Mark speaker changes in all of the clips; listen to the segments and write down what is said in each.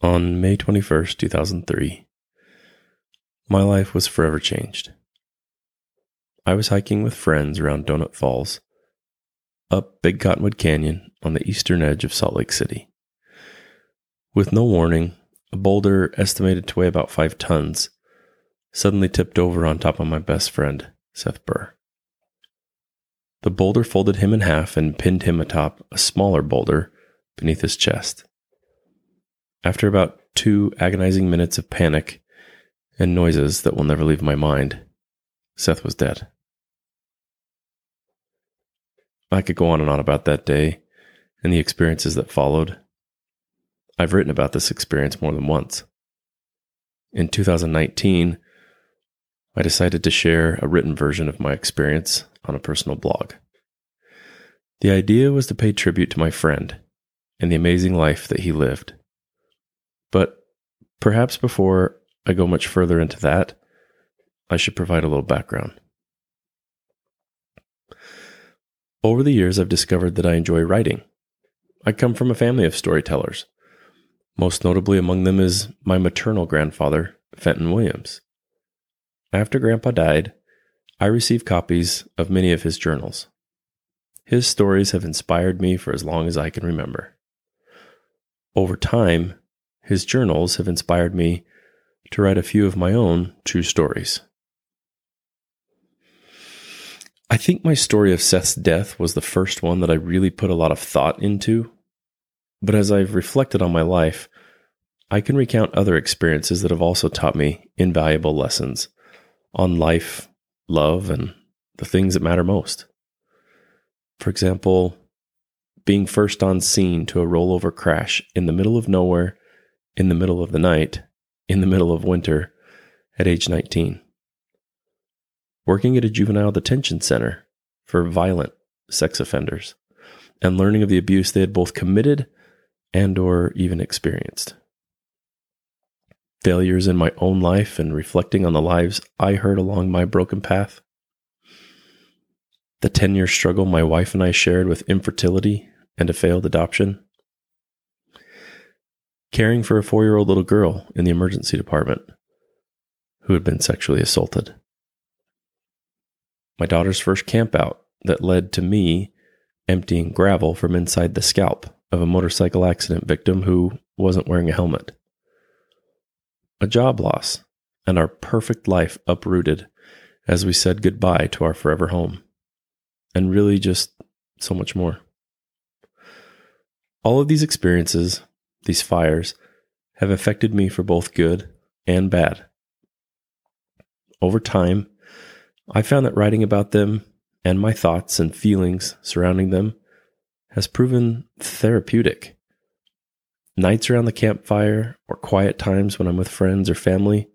Speaker 1: On May 21st, 2003, my life was forever changed. I was hiking with friends around Donut Falls, up Big Cottonwood Canyon on the eastern edge of Salt Lake City. With no warning, a boulder estimated to weigh about five tons suddenly tipped over on top of my best friend, Seth Burr. The boulder folded him in half and pinned him atop a smaller boulder beneath his chest. After about two agonizing minutes of panic and noises that will never leave my mind, Seth was dead. I could go on and on about that day and the experiences that followed. I've written about this experience more than once. In 2019, I decided to share a written version of my experience on a personal blog. The idea was to pay tribute to my friend and the amazing life that he lived. But perhaps before I go much further into that, I should provide a little background. Over the years, I've discovered that I enjoy writing. I come from a family of storytellers. Most notably among them is my maternal grandfather, Fenton Williams. After Grandpa died, I received copies of many of his journals. His stories have inspired me for as long as I can remember. Over time, his journals have inspired me to write a few of my own true stories. I think my story of Seth's death was the first one that I really put a lot of thought into. But as I've reflected on my life, I can recount other experiences that have also taught me invaluable lessons on life, love, and the things that matter most. For example, being first on scene to a rollover crash in the middle of nowhere, in the middle of the night, in the middle of winter, at age 19. Working at a juvenile detention center for violent sex offenders and learning of the abuse they had both committed and or even experienced failures in my own life and reflecting on the lives I heard along my broken path. The 10 year struggle my wife and I shared with infertility and a failed adoption. Caring for a four year old little girl in the emergency department who had been sexually assaulted. My daughter's first campout that led to me emptying gravel from inside the scalp of a motorcycle accident victim who wasn't wearing a helmet a job loss, and our perfect life uprooted as we said goodbye to our forever home. And really, just so much more. All of these experiences, these fires, have affected me for both good and bad. Over time, I found that writing about them and my thoughts and feelings surrounding them has proven therapeutic Nights around the campfire or quiet times when I'm with friends or family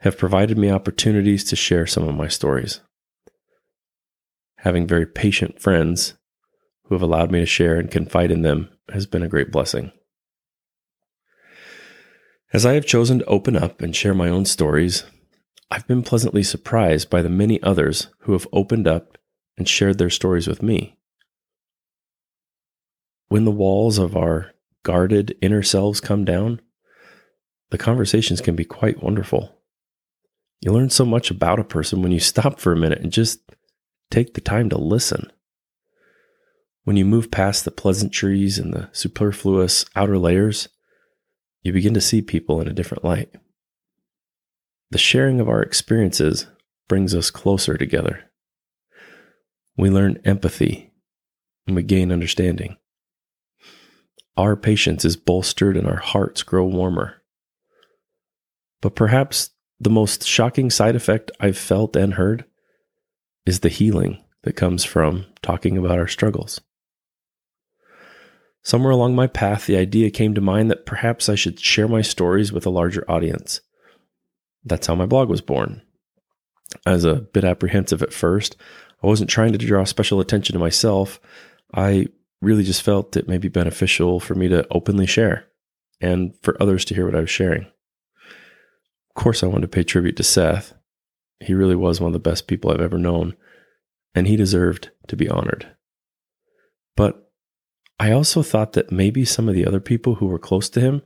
Speaker 1: have provided me opportunities to share some of my stories. Having very patient friends who have allowed me to share and confide in them has been a great blessing. As I have chosen to open up and share my own stories, I've been pleasantly surprised by the many others who have opened up and shared their stories with me. When the walls of our guarded inner selves come down, the conversations can be quite wonderful. You learn so much about a person when you stop for a minute and just take the time to listen. When you move past the pleasantries and the superfluous outer layers, you begin to see people in a different light. The sharing of our experiences brings us closer together. We learn empathy and we gain understanding our patience is bolstered and our hearts grow warmer. But perhaps the most shocking side effect I've felt and heard is the healing that comes from talking about our struggles. Somewhere along my path, the idea came to mind that perhaps I should share my stories with a larger audience. That's how my blog was born. I was a bit apprehensive at first. I wasn't trying to draw special attention to myself. I really just felt it may be beneficial for me to openly share and for others to hear what I was sharing. Of course, I wanted to pay tribute to Seth. He really was one of the best people I've ever known, and he deserved to be honored. But I also thought that maybe some of the other people who were close to him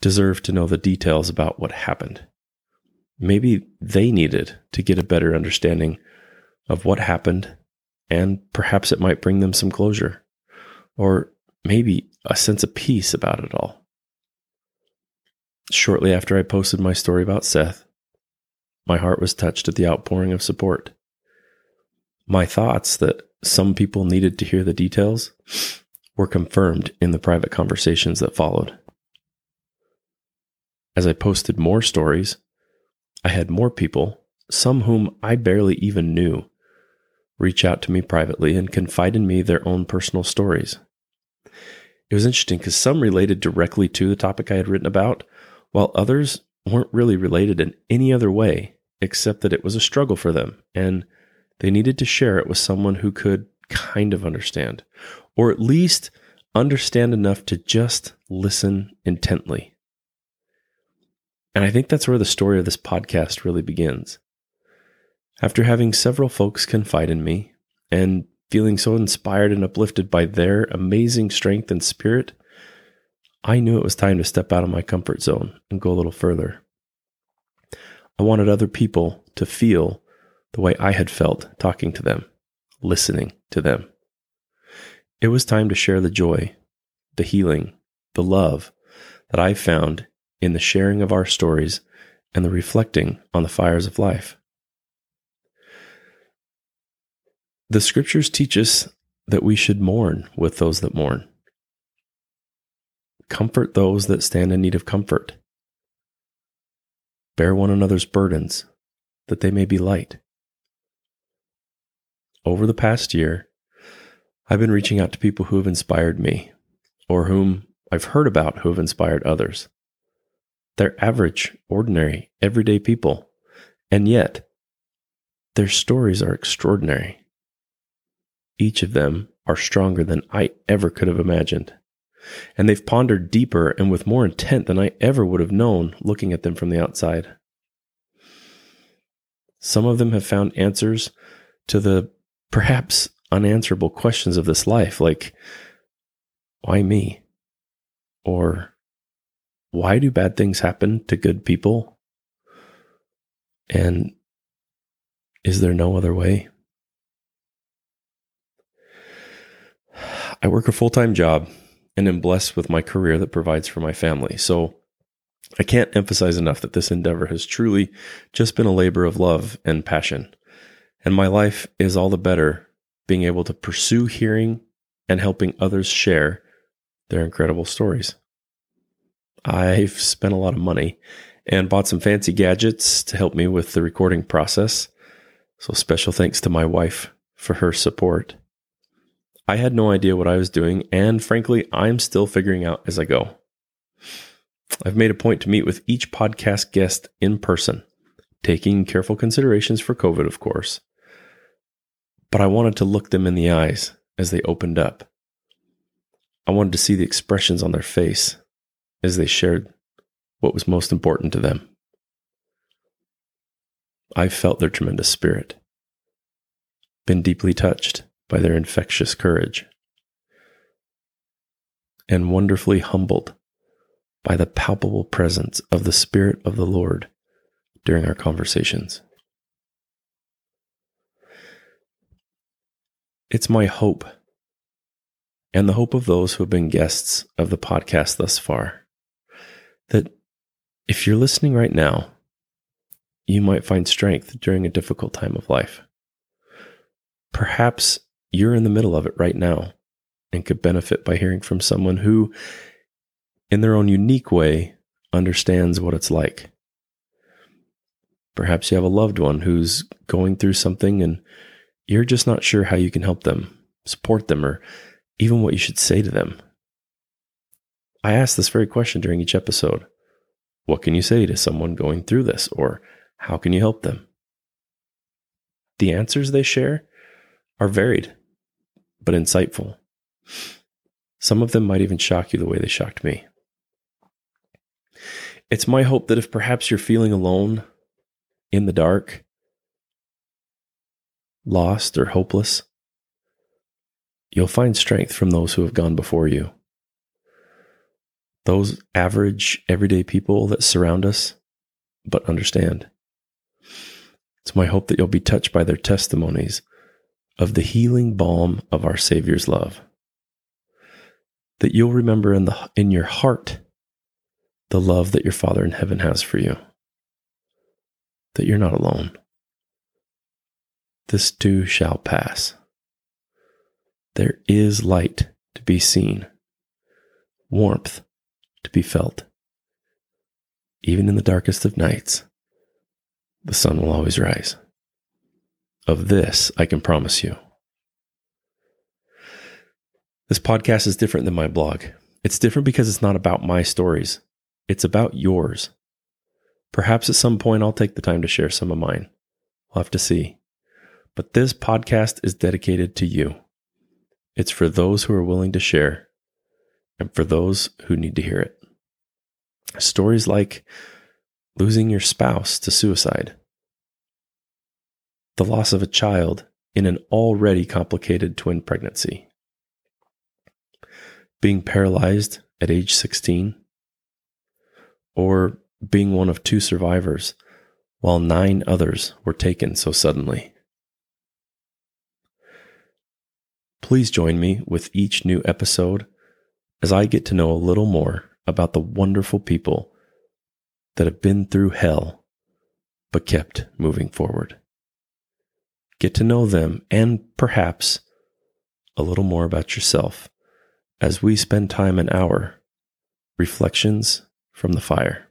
Speaker 1: deserved to know the details about what happened. Maybe they needed to get a better understanding of what happened, and perhaps it might bring them some closure, or maybe a sense of peace about it all. Shortly after I posted my story about Seth, my heart was touched at the outpouring of support. My thoughts that some people needed to hear the details were confirmed in the private conversations that followed. As I posted more stories, I had more people, some whom I barely even knew, reach out to me privately and confide in me their own personal stories. It was interesting because some related directly to the topic I had written about, while others weren't really related in any other way except that it was a struggle for them and they needed to share it with someone who could kind of understand, or at least understand enough to just listen intently. And I think that's where the story of this podcast really begins. After having several folks confide in me and feeling so inspired and uplifted by their amazing strength and spirit, I knew it was time to step out of my comfort zone and go a little further. I wanted other people to feel the way I had felt talking to them, listening to them. It was time to share the joy, the healing, the love that I found in the sharing of our stories and the reflecting on the fires of life. The scriptures teach us that we should mourn with those that mourn. Comfort those that stand in need of comfort. Bear one another's burdens, that they may be light. Over the past year, I've been reaching out to people who have inspired me, or whom I've heard about who have inspired others. They're average, ordinary, everyday people, and yet their stories are extraordinary. Each of them are stronger than I ever could have imagined. And they've pondered deeper and with more intent than I ever would have known looking at them from the outside. Some of them have found answers to the perhaps unanswerable questions of this life, like, why me? Or, why do bad things happen to good people? And is there no other way? I work a full time job and am blessed with my career that provides for my family. So I can't emphasize enough that this endeavor has truly just been a labor of love and passion. And my life is all the better being able to pursue hearing and helping others share their incredible stories. I've spent a lot of money and bought some fancy gadgets to help me with the recording process. So, special thanks to my wife for her support. I had no idea what I was doing, and frankly, I'm still figuring out as I go. I've made a point to meet with each podcast guest in person, taking careful considerations for COVID, of course. But I wanted to look them in the eyes as they opened up. I wanted to see the expressions on their face as they shared what was most important to them. I felt their tremendous spirit, been deeply touched by their infectious courage, and wonderfully humbled by the palpable presence of the Spirit of the Lord during our conversations. It's my hope and the hope of those who have been guests of the podcast thus far that if you're listening right now, you might find strength during a difficult time of life. Perhaps you're in the middle of it right now and could benefit by hearing from someone who, in their own unique way, understands what it's like. Perhaps you have a loved one who's going through something and you're just not sure how you can help them, support them, or even what you should say to them. I ask this very question during each episode What can you say to someone going through this, or how can you help them? The answers they share are varied but insightful. Some of them might even shock you the way they shocked me. It's my hope that if perhaps you're feeling alone, in the dark, lost, or hopeless, you'll find strength from those who have gone before you. those average, everyday people that surround us, but understand. It's my hope that you'll be touched by their testimonies of the healing balm of our Savior's love. That you'll remember in, the, in your heart the love that your Father in heaven has for you. That you're not alone. This too shall pass. There is light to be seen, warmth to be felt. Even in the darkest of nights, the sun will always rise. Of this, I can promise you. This podcast is different than my blog. It's different because it's not about my stories, it's about yours. Perhaps at some point I'll take the time to share some of mine. We'll have to see. But this podcast is dedicated to you. It's for those who are willing to share and for those who need to hear it. Stories like losing your spouse to suicide, the loss of a child in an already complicated twin pregnancy, being paralyzed at age 16, or being one of two survivors while nine others were taken so suddenly. Please join me with each new episode as I get to know a little more about the wonderful people that have been through hell but kept moving forward. Get to know them and perhaps a little more about yourself as we spend time in our reflections from the fire.